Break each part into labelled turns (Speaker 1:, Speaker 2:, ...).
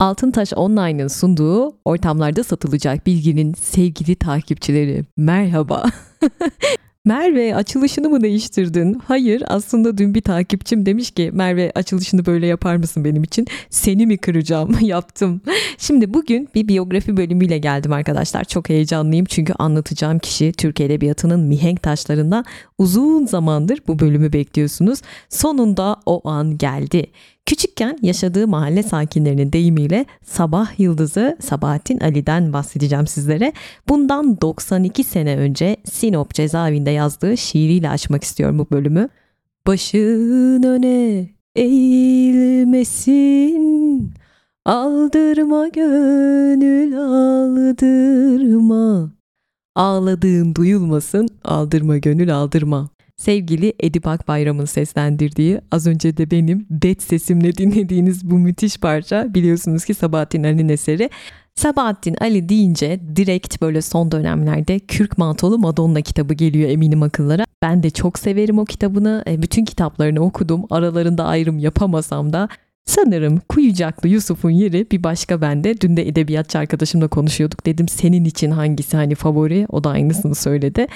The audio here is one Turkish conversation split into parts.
Speaker 1: Altıntaş Online'ın sunduğu ortamlarda satılacak bilginin sevgili takipçileri merhaba. Merve açılışını mı değiştirdin? Hayır aslında dün bir takipçim demiş ki Merve açılışını böyle yapar mısın benim için? Seni mi kıracağım? Yaptım. Şimdi bugün bir biyografi bölümüyle geldim arkadaşlar. Çok heyecanlıyım çünkü anlatacağım kişi Türk Edebiyatı'nın mihenk taşlarından uzun zamandır bu bölümü bekliyorsunuz. Sonunda o an geldi. Küçükken yaşadığı mahalle sakinlerinin deyimiyle sabah yıldızı Sabahattin Ali'den bahsedeceğim sizlere. Bundan 92 sene önce Sinop cezaevinde yazdığı şiiriyle açmak istiyorum bu bölümü. Başın öne eğilmesin, aldırma gönül aldırma. Ağladığın duyulmasın, aldırma gönül aldırma sevgili Edip Akbayram'ın seslendirdiği az önce de benim bet sesimle dinlediğiniz bu müthiş parça biliyorsunuz ki Sabahattin Ali'nin eseri. Sabahattin Ali deyince direkt böyle son dönemlerde Kürk Mantolu Madonna kitabı geliyor eminim akıllara. Ben de çok severim o kitabını. E, bütün kitaplarını okudum. Aralarında ayrım yapamasam da Sanırım Kuyucaklı Yusuf'un yeri bir başka bende. Dün de edebiyatçı arkadaşımla konuşuyorduk. Dedim senin için hangisi hani favori? O da aynısını söyledi.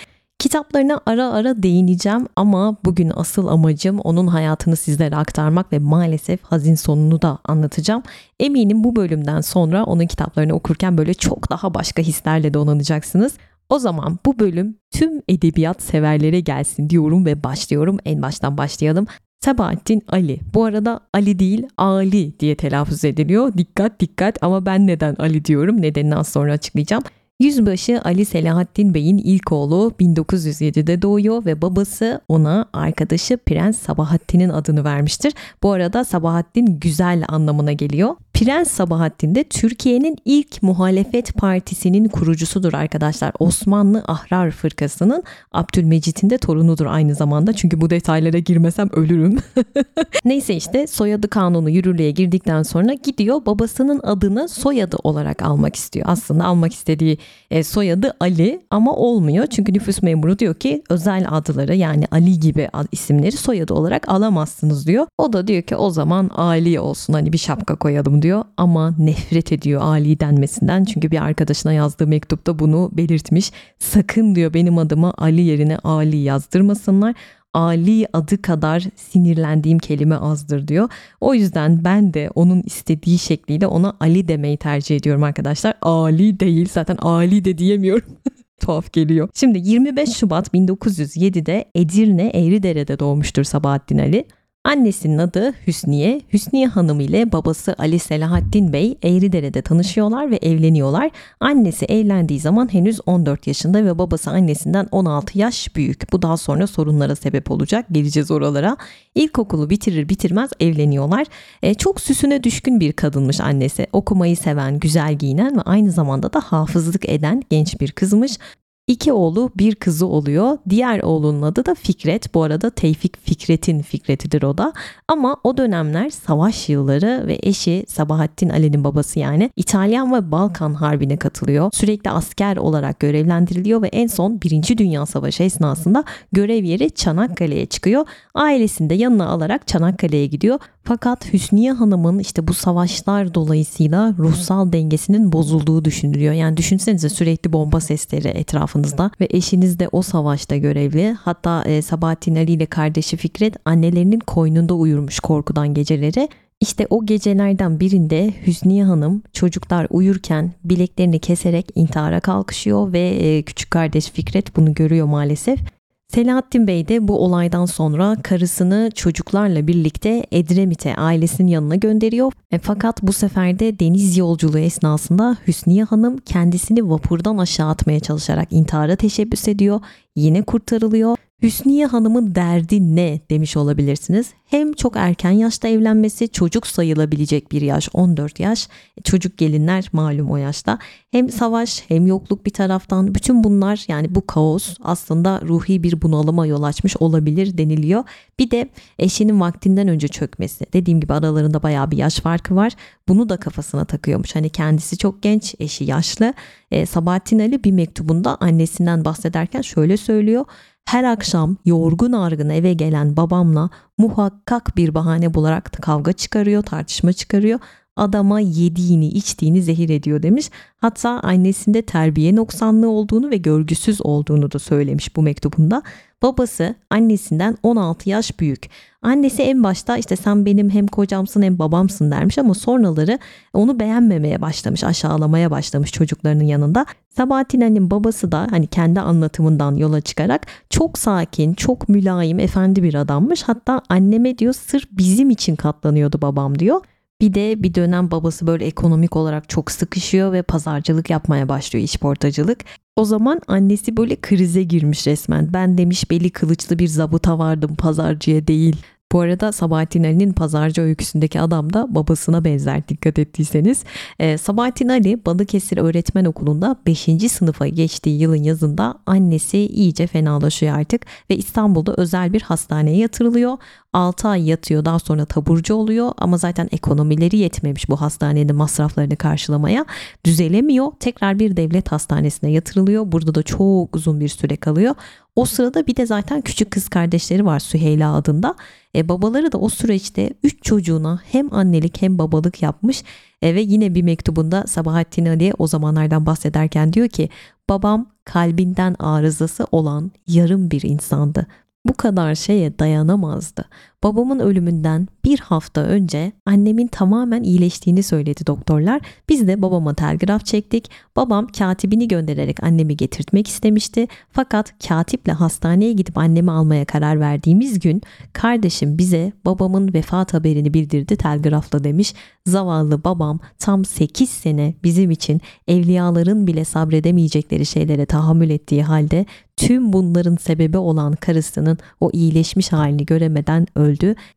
Speaker 1: Kitaplarına ara ara değineceğim ama bugün asıl amacım onun hayatını sizlere aktarmak ve maalesef hazin sonunu da anlatacağım. Eminim bu bölümden sonra onun kitaplarını okurken böyle çok daha başka hislerle donanacaksınız. O zaman bu bölüm tüm edebiyat severlere gelsin diyorum ve başlıyorum. En baştan başlayalım. Sabahattin Ali. Bu arada Ali değil Ali diye telaffuz ediliyor. Dikkat dikkat ama ben neden Ali diyorum nedenini az sonra açıklayacağım. Yüzbaşı Ali Selahattin Bey'in ilk oğlu 1907'de doğuyor ve babası ona arkadaşı Prens Sabahattin'in adını vermiştir. Bu arada Sabahattin güzel anlamına geliyor. Prens Sabahattin de Türkiye'nin ilk muhalefet partisinin kurucusudur arkadaşlar. Osmanlı Ahrar Fırkası'nın Abdülmecit'in de torunudur aynı zamanda. Çünkü bu detaylara girmesem ölürüm. Neyse işte soyadı kanunu yürürlüğe girdikten sonra gidiyor babasının adını soyadı olarak almak istiyor. Aslında almak istediği e, soyadı Ali ama olmuyor. Çünkü nüfus memuru diyor ki özel adları yani Ali gibi isimleri soyadı olarak alamazsınız diyor. O da diyor ki o zaman Ali olsun hani bir şapka koyalım diyor ama nefret ediyor Ali denmesinden. Çünkü bir arkadaşına yazdığı mektupta bunu belirtmiş. Sakın diyor benim adıma Ali yerine Ali yazdırmasınlar. Ali adı kadar sinirlendiğim kelime azdır diyor. O yüzden ben de onun istediği şekliyle ona Ali demeyi tercih ediyorum arkadaşlar. Ali değil zaten Ali de diyemiyorum. tuhaf geliyor. Şimdi 25 Şubat 1907'de Edirne Eğridere'de doğmuştur Sabahattin Ali. Annesinin adı Hüsniye. Hüsniye Hanım ile babası Ali Selahattin Bey Eğridere'de tanışıyorlar ve evleniyorlar. Annesi evlendiği zaman henüz 14 yaşında ve babası annesinden 16 yaş büyük. Bu daha sonra sorunlara sebep olacak. Geleceğiz oralara. İlkokulu bitirir bitirmez evleniyorlar. E, çok süsüne düşkün bir kadınmış annesi. Okumayı seven, güzel giyinen ve aynı zamanda da hafızlık eden genç bir kızmış. İki oğlu bir kızı oluyor. Diğer oğlunun adı da Fikret. Bu arada Tevfik Fikret'in Fikret'idir o da. Ama o dönemler savaş yılları ve eşi Sabahattin Ali'nin babası yani İtalyan ve Balkan Harbi'ne katılıyor. Sürekli asker olarak görevlendiriliyor ve en son 1. Dünya Savaşı esnasında görev yeri Çanakkale'ye çıkıyor. Ailesini de yanına alarak Çanakkale'ye gidiyor. Fakat Hüsniye Hanım'ın işte bu savaşlar dolayısıyla ruhsal dengesinin bozulduğu düşünülüyor. Yani düşünsenize sürekli bomba sesleri etrafınızda ve eşiniz de o savaşta görevli. Hatta e, Sabahattin Ali ile kardeşi Fikret annelerinin koynunda uyurmuş korkudan geceleri. İşte o gecelerden birinde Hüsniye Hanım çocuklar uyurken bileklerini keserek intihara kalkışıyor ve e, küçük kardeş Fikret bunu görüyor maalesef Selahattin Bey de bu olaydan sonra karısını çocuklarla birlikte Edremit'e ailesinin yanına gönderiyor. E, fakat bu sefer de deniz yolculuğu esnasında Hüsniye Hanım kendisini vapurdan aşağı atmaya çalışarak intihara teşebbüs ediyor. Yine kurtarılıyor Hüsniye Hanım'ın derdi ne demiş olabilirsiniz. Hem çok erken yaşta evlenmesi çocuk sayılabilecek bir yaş 14 yaş. Çocuk gelinler malum o yaşta. Hem savaş hem yokluk bir taraftan bütün bunlar yani bu kaos aslında ruhi bir bunalıma yol açmış olabilir deniliyor. Bir de eşinin vaktinden önce çökmesi. Dediğim gibi aralarında bayağı bir yaş farkı var. Bunu da kafasına takıyormuş. Hani kendisi çok genç, eşi yaşlı. E, Sabahattin Ali bir mektubunda annesinden bahsederken şöyle söylüyor. Her akşam yorgun argın eve gelen babamla muhakkak bir bahane bularak kavga çıkarıyor, tartışma çıkarıyor. Adama yediğini içtiğini zehir ediyor demiş. Hatta annesinde terbiye noksanlığı olduğunu ve görgüsüz olduğunu da söylemiş bu mektubunda. Babası annesinden 16 yaş büyük. Annesi en başta işte sen benim hem kocamsın hem babamsın dermiş ama sonraları onu beğenmemeye başlamış, aşağılamaya başlamış çocuklarının yanında. Sabahattin babası da hani kendi anlatımından yola çıkarak çok sakin, çok mülayim, efendi bir adammış. Hatta anneme diyor sırf bizim için katlanıyordu babam diyor. Bir de bir dönem babası böyle ekonomik olarak çok sıkışıyor ve pazarcılık yapmaya başlıyor, işportacılık. O zaman annesi böyle krize girmiş resmen. Ben demiş beli kılıçlı bir zabuta vardım pazarcıya değil. Bu arada Sabahattin Ali'nin pazarcı öyküsündeki adam da babasına benzer dikkat ettiyseniz. Ee, Sabahattin Ali Balıkesir Öğretmen Okulu'nda 5. sınıfa geçtiği yılın yazında annesi iyice fenalaşıyor artık ve İstanbul'da özel bir hastaneye yatırılıyor. 6 ay yatıyor daha sonra taburcu oluyor ama zaten ekonomileri yetmemiş bu hastanenin masraflarını karşılamaya. Düzelemiyor tekrar bir devlet hastanesine yatırılıyor. Burada da çok uzun bir süre kalıyor. O sırada bir de zaten küçük kız kardeşleri var Süheyla adında. E, babaları da o süreçte 3 çocuğuna hem annelik hem babalık yapmış. E, ve yine bir mektubunda Sabahattin Ali'ye o zamanlardan bahsederken diyor ki babam kalbinden arızası olan yarım bir insandı. Bu kadar şeye dayanamazdı. Babamın ölümünden bir hafta önce annemin tamamen iyileştiğini söyledi doktorlar. Biz de babama telgraf çektik. Babam katibini göndererek annemi getirtmek istemişti. Fakat katiple hastaneye gidip annemi almaya karar verdiğimiz gün kardeşim bize babamın vefat haberini bildirdi telgrafla demiş. Zavallı babam tam 8 sene bizim için evliyaların bile sabredemeyecekleri şeylere tahammül ettiği halde tüm bunların sebebi olan karısının o iyileşmiş halini göremeden öldü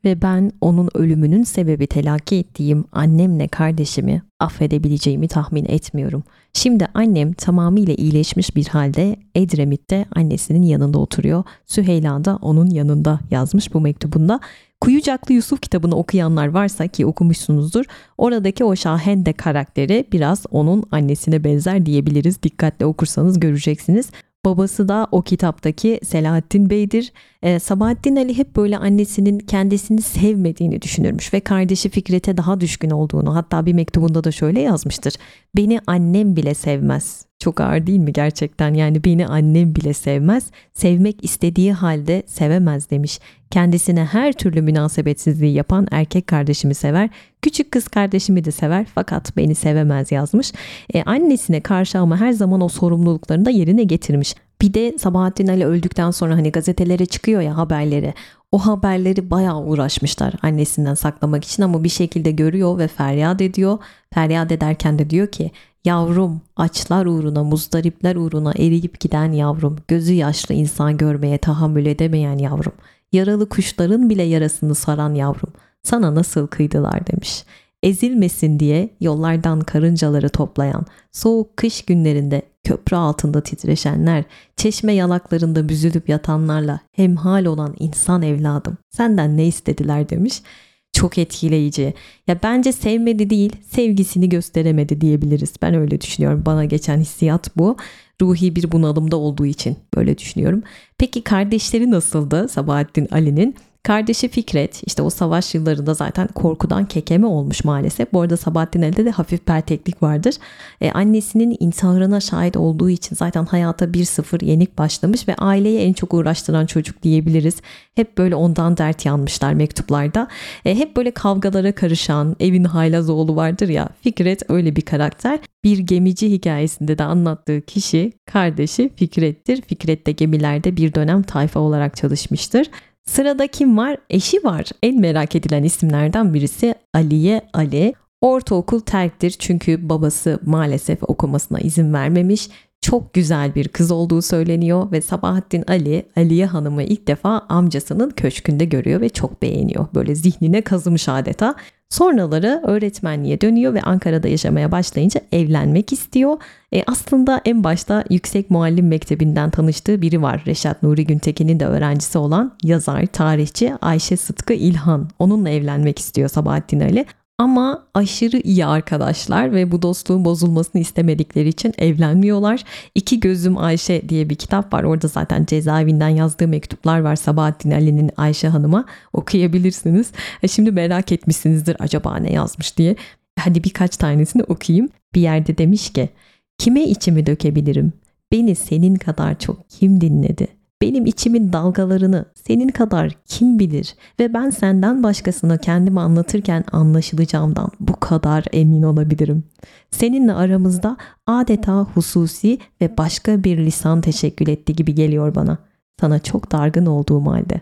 Speaker 1: ve ben onun ölümünün sebebi telakki ettiğim annemle kardeşimi affedebileceğimi tahmin etmiyorum. Şimdi annem tamamıyla iyileşmiş bir halde Edremit'te annesinin yanında oturuyor. Süheyla da onun yanında yazmış bu mektubunda. Kuyucaklı Yusuf kitabını okuyanlar varsa ki okumuşsunuzdur. Oradaki o Şahende karakteri biraz onun annesine benzer diyebiliriz. Dikkatli okursanız göreceksiniz. Babası da o kitaptaki Selahattin Bey'dir. Ee, Sabahattin Ali hep böyle annesinin kendisini sevmediğini düşünürmüş ve kardeşi Fikret'e daha düşkün olduğunu hatta bir mektubunda da şöyle yazmıştır. Beni annem bile sevmez. Çok ağır değil mi gerçekten? Yani beni annem bile sevmez. Sevmek istediği halde sevemez demiş. Kendisine her türlü münasebetsizliği yapan erkek kardeşimi sever. Küçük kız kardeşimi de sever fakat beni sevemez yazmış. E, annesine karşı ama her zaman o sorumluluklarını da yerine getirmiş. Bir de Sabahattin Ali öldükten sonra hani gazetelere çıkıyor ya haberleri. O haberleri bayağı uğraşmışlar annesinden saklamak için ama bir şekilde görüyor ve feryat ediyor. Feryat ederken de diyor ki Yavrum, açlar uğruna, muzdaripler uğruna eriyip giden yavrum, gözü yaşlı insan görmeye tahammül edemeyen yavrum, yaralı kuşların bile yarasını saran yavrum, sana nasıl kıydılar demiş. Ezilmesin diye yollardan karıncaları toplayan, soğuk kış günlerinde köprü altında titreşenler, çeşme yalaklarında büzülüp yatanlarla hemhal olan insan evladım, senden ne istediler demiş çok etkileyici. Ya bence sevmedi değil, sevgisini gösteremedi diyebiliriz. Ben öyle düşünüyorum. Bana geçen hissiyat bu. Ruhi bir bunalımda olduğu için böyle düşünüyorum. Peki kardeşleri nasıldı Sabahattin Ali'nin? Kardeşi Fikret işte o savaş yıllarında zaten korkudan kekeme olmuş maalesef. Bu arada Sabahattin Ali'de de hafif perteklik vardır. E, annesinin intiharına şahit olduğu için zaten hayata bir sıfır yenik başlamış ve aileyi en çok uğraştıran çocuk diyebiliriz. Hep böyle ondan dert yanmışlar mektuplarda. E, hep böyle kavgalara karışan evin haylaz oğlu vardır ya Fikret öyle bir karakter. Bir gemici hikayesinde de anlattığı kişi kardeşi Fikret'tir. Fikret de gemilerde bir dönem tayfa olarak çalışmıştır. Sırada kim var? Eşi var. En merak edilen isimlerden birisi Aliye Ali. Ortaokul terktir çünkü babası maalesef okumasına izin vermemiş. Çok güzel bir kız olduğu söyleniyor ve Sabahattin Ali, Aliye Hanım'ı ilk defa amcasının köşkünde görüyor ve çok beğeniyor. Böyle zihnine kazımış adeta. Sonraları öğretmenliğe dönüyor ve Ankara'da yaşamaya başlayınca evlenmek istiyor. E aslında en başta Yüksek Muallim Mektebi'nden tanıştığı biri var. Reşat Nuri Güntekin'in de öğrencisi olan yazar, tarihçi Ayşe Sıtkı İlhan. Onunla evlenmek istiyor Sabahattin Ali. Ama aşırı iyi arkadaşlar ve bu dostluğun bozulmasını istemedikleri için evlenmiyorlar. İki Gözüm Ayşe diye bir kitap var. Orada zaten cezaevinden yazdığı mektuplar var Sabahattin Ali'nin Ayşe Hanım'a okuyabilirsiniz. E, şimdi merak etmişsinizdir acaba ne yazmış diye. Hadi birkaç tanesini okuyayım. Bir yerde demiş ki kime içimi dökebilirim? Beni senin kadar çok kim dinledi? Benim içimin dalgalarını senin kadar kim bilir ve ben senden başkasına kendimi anlatırken anlaşılacağımdan bu kadar emin olabilirim. Seninle aramızda adeta hususi ve başka bir lisan teşekkül etti gibi geliyor bana. Sana çok dargın olduğum halde.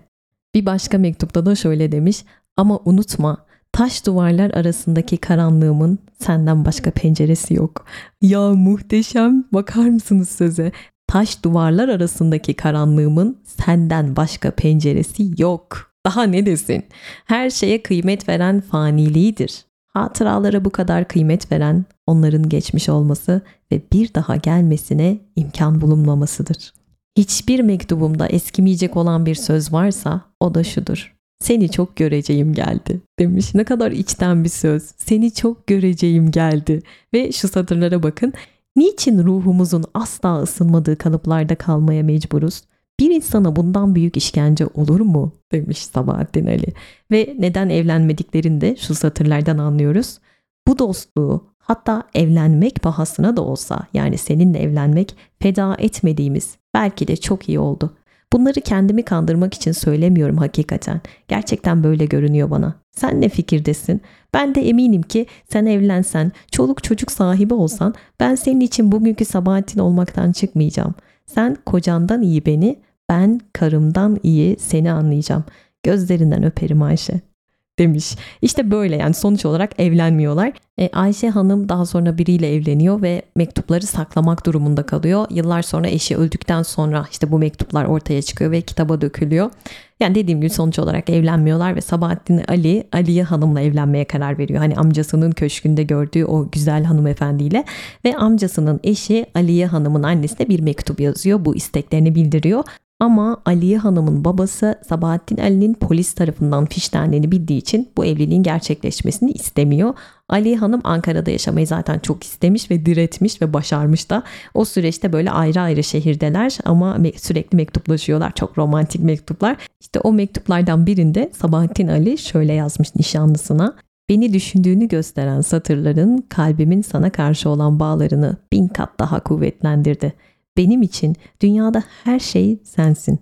Speaker 1: Bir başka mektupta da şöyle demiş ama unutma taş duvarlar arasındaki karanlığımın senden başka penceresi yok. Ya muhteşem bakar mısınız söze? Taş duvarlar arasındaki karanlığımın senden başka penceresi yok. Daha ne desin? Her şeye kıymet veren faniliğidir. Hatıralara bu kadar kıymet veren onların geçmiş olması ve bir daha gelmesine imkan bulunmamasıdır. Hiçbir mektubumda eskimeyecek olan bir söz varsa o da şudur. Seni çok göreceğim geldi demiş. Ne kadar içten bir söz. Seni çok göreceğim geldi. Ve şu satırlara bakın. Niçin ruhumuzun asla ısınmadığı kalıplarda kalmaya mecburuz? Bir insana bundan büyük işkence olur mu? demiş Sabahattin Ali. Ve neden evlenmediklerini de şu satırlardan anlıyoruz. Bu dostluğu hatta evlenmek pahasına da olsa yani seninle evlenmek feda etmediğimiz belki de çok iyi oldu. Bunları kendimi kandırmak için söylemiyorum hakikaten. Gerçekten böyle görünüyor bana. Sen ne fikirdesin? Ben de eminim ki sen evlensen, çoluk çocuk sahibi olsan ben senin için bugünkü Sabahattin olmaktan çıkmayacağım. Sen kocandan iyi beni, ben karımdan iyi seni anlayacağım. Gözlerinden öperim Ayşe demiş. İşte böyle yani sonuç olarak evlenmiyorlar. E, Ayşe Hanım daha sonra biriyle evleniyor ve mektupları saklamak durumunda kalıyor. Yıllar sonra eşi öldükten sonra işte bu mektuplar ortaya çıkıyor ve kitaba dökülüyor. Yani dediğim gibi sonuç olarak evlenmiyorlar ve Sabahattin Ali Aliye Hanım'la evlenmeye karar veriyor. Hani amcasının köşkünde gördüğü o güzel hanımefendiyle ve amcasının eşi Aliye Hanım'ın annesine bir mektup yazıyor. Bu isteklerini bildiriyor. Ama Aliye Hanım'ın babası Sabahattin Ali'nin polis tarafından fişlendiğini bildiği için bu evliliğin gerçekleşmesini istemiyor. Aliye Hanım Ankara'da yaşamayı zaten çok istemiş ve diretmiş ve başarmış da. O süreçte böyle ayrı ayrı şehirdeler ama sürekli mektuplaşıyorlar. Çok romantik mektuplar. İşte o mektuplardan birinde Sabahattin Ali şöyle yazmış nişanlısına. Beni düşündüğünü gösteren satırların kalbimin sana karşı olan bağlarını bin kat daha kuvvetlendirdi. Benim için dünyada her şey sensin.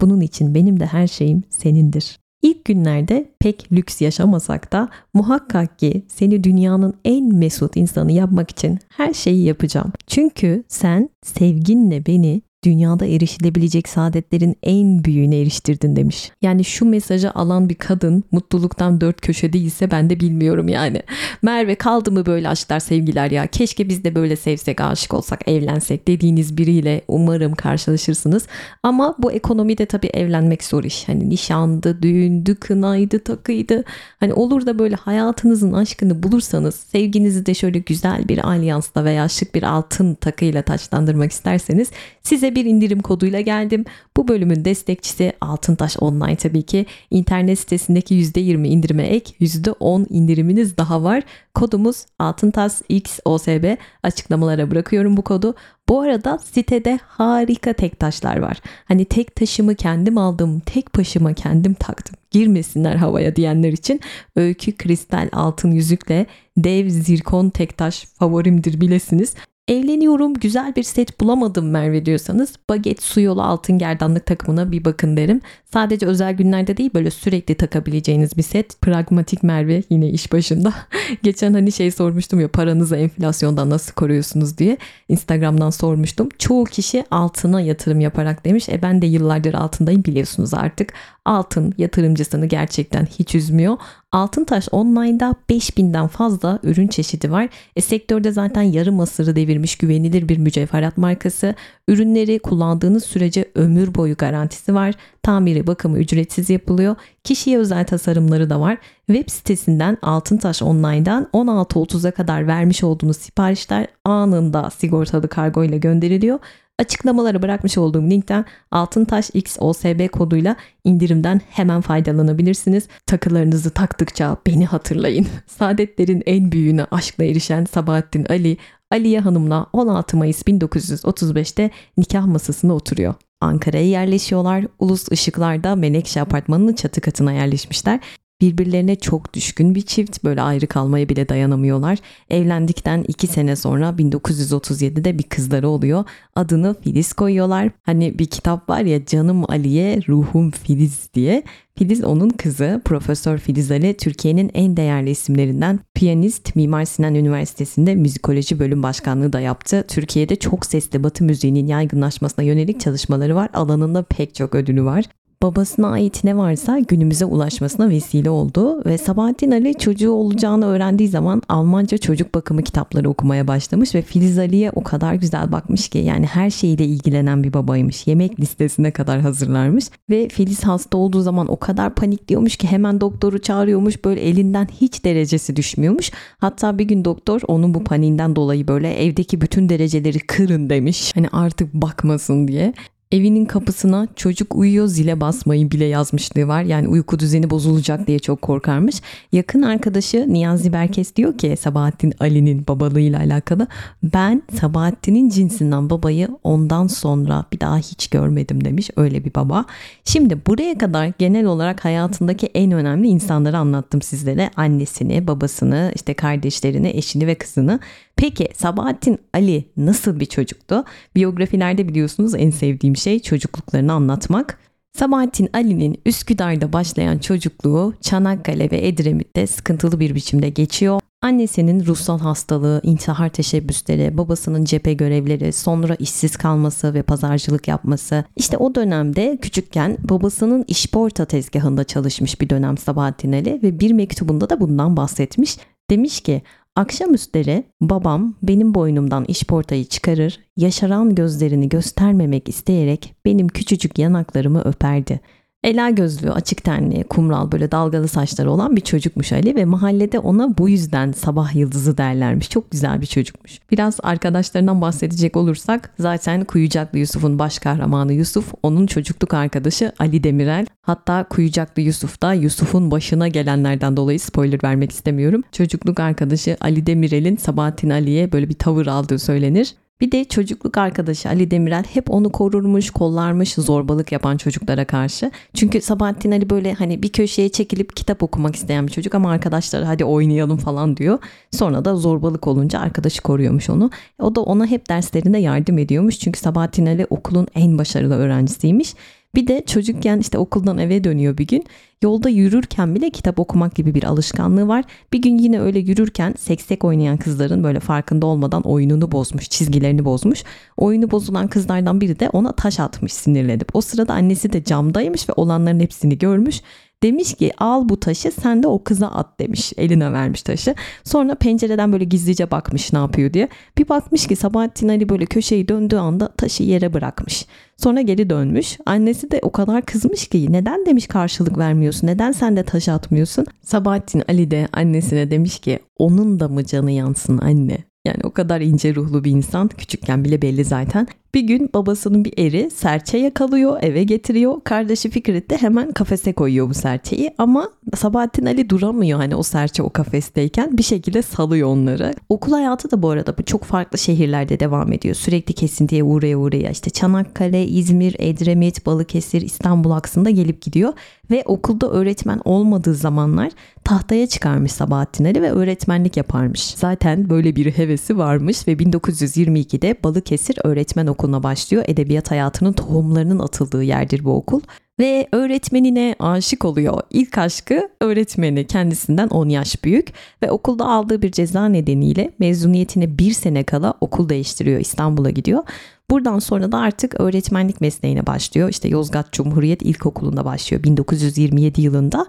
Speaker 1: Bunun için benim de her şeyim senindir. İlk günlerde pek lüks yaşamasak da muhakkak ki seni dünyanın en mesut insanı yapmak için her şeyi yapacağım. Çünkü sen sevginle beni dünyada erişilebilecek saadetlerin en büyüğüne eriştirdin demiş. Yani şu mesajı alan bir kadın mutluluktan dört köşe değilse ben de bilmiyorum yani. Merve kaldı mı böyle aşklar sevgiler ya keşke biz de böyle sevsek aşık olsak evlensek dediğiniz biriyle umarım karşılaşırsınız. Ama bu ekonomide tabii evlenmek zor iş. Hani nişandı, düğündü, kınaydı, takıydı. Hani olur da böyle hayatınızın aşkını bulursanız sevginizi de şöyle güzel bir alyansla veya şık bir altın takıyla taçlandırmak isterseniz size bir indirim koduyla geldim. Bu bölümün destekçisi Altıntaş Online tabii ki. İnternet sitesindeki %20 indirime ek %10 indiriminiz daha var. Kodumuz Altıntaş XOSB. Açıklamalara bırakıyorum bu kodu. Bu arada sitede harika tek taşlar var. Hani tek taşımı kendim aldım, tek başıma kendim taktım. Girmesinler havaya diyenler için öykü kristal altın yüzükle dev zirkon tek taş favorimdir bilesiniz. Evleniyorum güzel bir set bulamadım Merve diyorsanız baget su yolu altın gerdanlık takımına bir bakın derim. Sadece özel günlerde değil böyle sürekli takabileceğiniz bir set. Pragmatik Merve yine iş başında. Geçen hani şey sormuştum ya paranızı enflasyondan nasıl koruyorsunuz diye. Instagram'dan sormuştum. Çoğu kişi altına yatırım yaparak demiş. E ben de yıllardır altındayım biliyorsunuz artık. Altın yatırımcısını gerçekten hiç üzmüyor. Altıntaş Online'da 5000'den fazla ürün çeşidi var. E, sektörde zaten yarım asırı devirmiş güvenilir bir mücevherat markası. Ürünleri kullandığınız sürece ömür boyu garantisi var. Tamiri bakımı ücretsiz yapılıyor. Kişiye özel tasarımları da var. Web sitesinden Altıntaş Online'dan 16.30'a kadar vermiş olduğunuz siparişler anında sigortalı kargo ile gönderiliyor. Açıklamalara bırakmış olduğum linkten Altıntaş X OSB koduyla indirimden hemen faydalanabilirsiniz. Takılarınızı taktıkça beni hatırlayın. Saadetlerin en büyüğüne aşkla erişen Sabahattin Ali, Aliye Hanım'la 16 Mayıs 1935'te nikah masasına oturuyor. Ankara'ya yerleşiyorlar. Ulus Işıklar'da Menekşe Apartmanı'nın çatı katına yerleşmişler. Birbirlerine çok düşkün bir çift böyle ayrı kalmaya bile dayanamıyorlar. Evlendikten 2 sene sonra 1937'de bir kızları oluyor. Adını Filiz koyuyorlar. Hani bir kitap var ya Canım Ali'ye Ruhum Filiz diye. Filiz onun kızı. Profesör Filiz Ali Türkiye'nin en değerli isimlerinden piyanist Mimar Sinan Üniversitesi'nde müzikoloji bölüm başkanlığı da yaptı. Türkiye'de çok sesli batı müziğinin yaygınlaşmasına yönelik çalışmaları var. Alanında pek çok ödülü var babasına ait ne varsa günümüze ulaşmasına vesile oldu ve Sabahattin Ali çocuğu olacağını öğrendiği zaman Almanca çocuk bakımı kitapları okumaya başlamış ve Filiz Ali'ye o kadar güzel bakmış ki yani her şeyle ilgilenen bir babaymış. Yemek listesine kadar hazırlarmış ve Filiz hasta olduğu zaman o kadar panikliyormuş ki hemen doktoru çağırıyormuş böyle elinden hiç derecesi düşmüyormuş. Hatta bir gün doktor onun bu paniğinden dolayı böyle evdeki bütün dereceleri kırın demiş. Hani artık bakmasın diye. Evinin kapısına çocuk uyuyor zile basmayı bile yazmışlığı var. Yani uyku düzeni bozulacak diye çok korkarmış. Yakın arkadaşı Niyazi Berkes diyor ki Sabahattin Ali'nin babalığıyla alakalı. Ben Sabahattin'in cinsinden babayı ondan sonra bir daha hiç görmedim demiş. Öyle bir baba. Şimdi buraya kadar genel olarak hayatındaki en önemli insanları anlattım sizlere. Annesini, babasını, işte kardeşlerini, eşini ve kızını. Peki Sabahattin Ali nasıl bir çocuktu? Biyografilerde biliyorsunuz en sevdiğim şey çocukluklarını anlatmak. Sabahattin Ali'nin Üsküdar'da başlayan çocukluğu Çanakkale ve Edremit'te sıkıntılı bir biçimde geçiyor. Annesinin ruhsal hastalığı, intihar teşebbüsleri, babasının cephe görevleri, sonra işsiz kalması ve pazarcılık yapması. İşte o dönemde küçükken babasının işporta tezgahında çalışmış bir dönem Sabahattin Ali ve bir mektubunda da bundan bahsetmiş. Demiş ki Akşamüstleri babam benim boynumdan işportayı çıkarır, yaşaran gözlerini göstermemek isteyerek benim küçücük yanaklarımı öperdi. Ela gözlü, açık tenli, kumral böyle dalgalı saçları olan bir çocukmuş Ali ve mahallede ona bu yüzden sabah yıldızı derlermiş. Çok güzel bir çocukmuş. Biraz arkadaşlarından bahsedecek olursak zaten Kuyucaklı Yusuf'un baş kahramanı Yusuf, onun çocukluk arkadaşı Ali Demirel. Hatta Kuyucaklı Yusuf da Yusuf'un başına gelenlerden dolayı spoiler vermek istemiyorum. Çocukluk arkadaşı Ali Demirel'in Sabahattin Ali'ye böyle bir tavır aldığı söylenir. Bir de çocukluk arkadaşı Ali Demirel hep onu korurmuş, kollarmış zorbalık yapan çocuklara karşı. Çünkü Sabahattin Ali böyle hani bir köşeye çekilip kitap okumak isteyen bir çocuk ama arkadaşları hadi oynayalım falan diyor. Sonra da zorbalık olunca arkadaşı koruyormuş onu. O da ona hep derslerinde yardım ediyormuş. Çünkü Sabahattin Ali okulun en başarılı öğrencisiymiş. Bir de çocukken işte okuldan eve dönüyor bir gün. Yolda yürürken bile kitap okumak gibi bir alışkanlığı var. Bir gün yine öyle yürürken seksek oynayan kızların böyle farkında olmadan oyununu bozmuş, çizgilerini bozmuş. Oyunu bozulan kızlardan biri de ona taş atmış sinirlenip. O sırada annesi de camdaymış ve olanların hepsini görmüş. Demiş ki al bu taşı sen de o kıza at demiş. Eline vermiş taşı. Sonra pencereden böyle gizlice bakmış ne yapıyor diye. Bir bakmış ki Sabahattin Ali böyle köşeyi döndüğü anda taşı yere bırakmış. Sonra geri dönmüş. Annesi de o kadar kızmış ki neden demiş karşılık vermiyorsun? Neden sen de taş atmıyorsun? Sabahattin Ali de annesine demiş ki onun da mı canı yansın anne? Yani o kadar ince ruhlu bir insan küçükken bile belli zaten. Bir gün babasının bir eri serçe yakalıyor, eve getiriyor. Kardeşi Fikret de hemen kafese koyuyor bu serçeyi ama Sabahattin Ali duramıyor hani o serçe o kafesteyken bir şekilde salıyor onları. Okul hayatı da bu arada bu çok farklı şehirlerde devam ediyor. Sürekli kesintiye uğraya uğraya işte Çanakkale, İzmir, Edremit, Balıkesir, İstanbul aksında gelip gidiyor ve okulda öğretmen olmadığı zamanlar tahtaya çıkarmış Sabahattin Ali ve öğretmenlik yaparmış. Zaten böyle bir hevesi varmış ve 1922'de Balıkesir Öğretmen Okulu'na başlıyor. Edebiyat hayatının tohumlarının atıldığı yerdir bu okul ve öğretmenine aşık oluyor. İlk aşkı öğretmeni kendisinden 10 yaş büyük ve okulda aldığı bir ceza nedeniyle mezuniyetine bir sene kala okul değiştiriyor İstanbul'a gidiyor. Buradan sonra da artık öğretmenlik mesleğine başlıyor. İşte Yozgat Cumhuriyet İlkokulu'nda başlıyor 1927 yılında.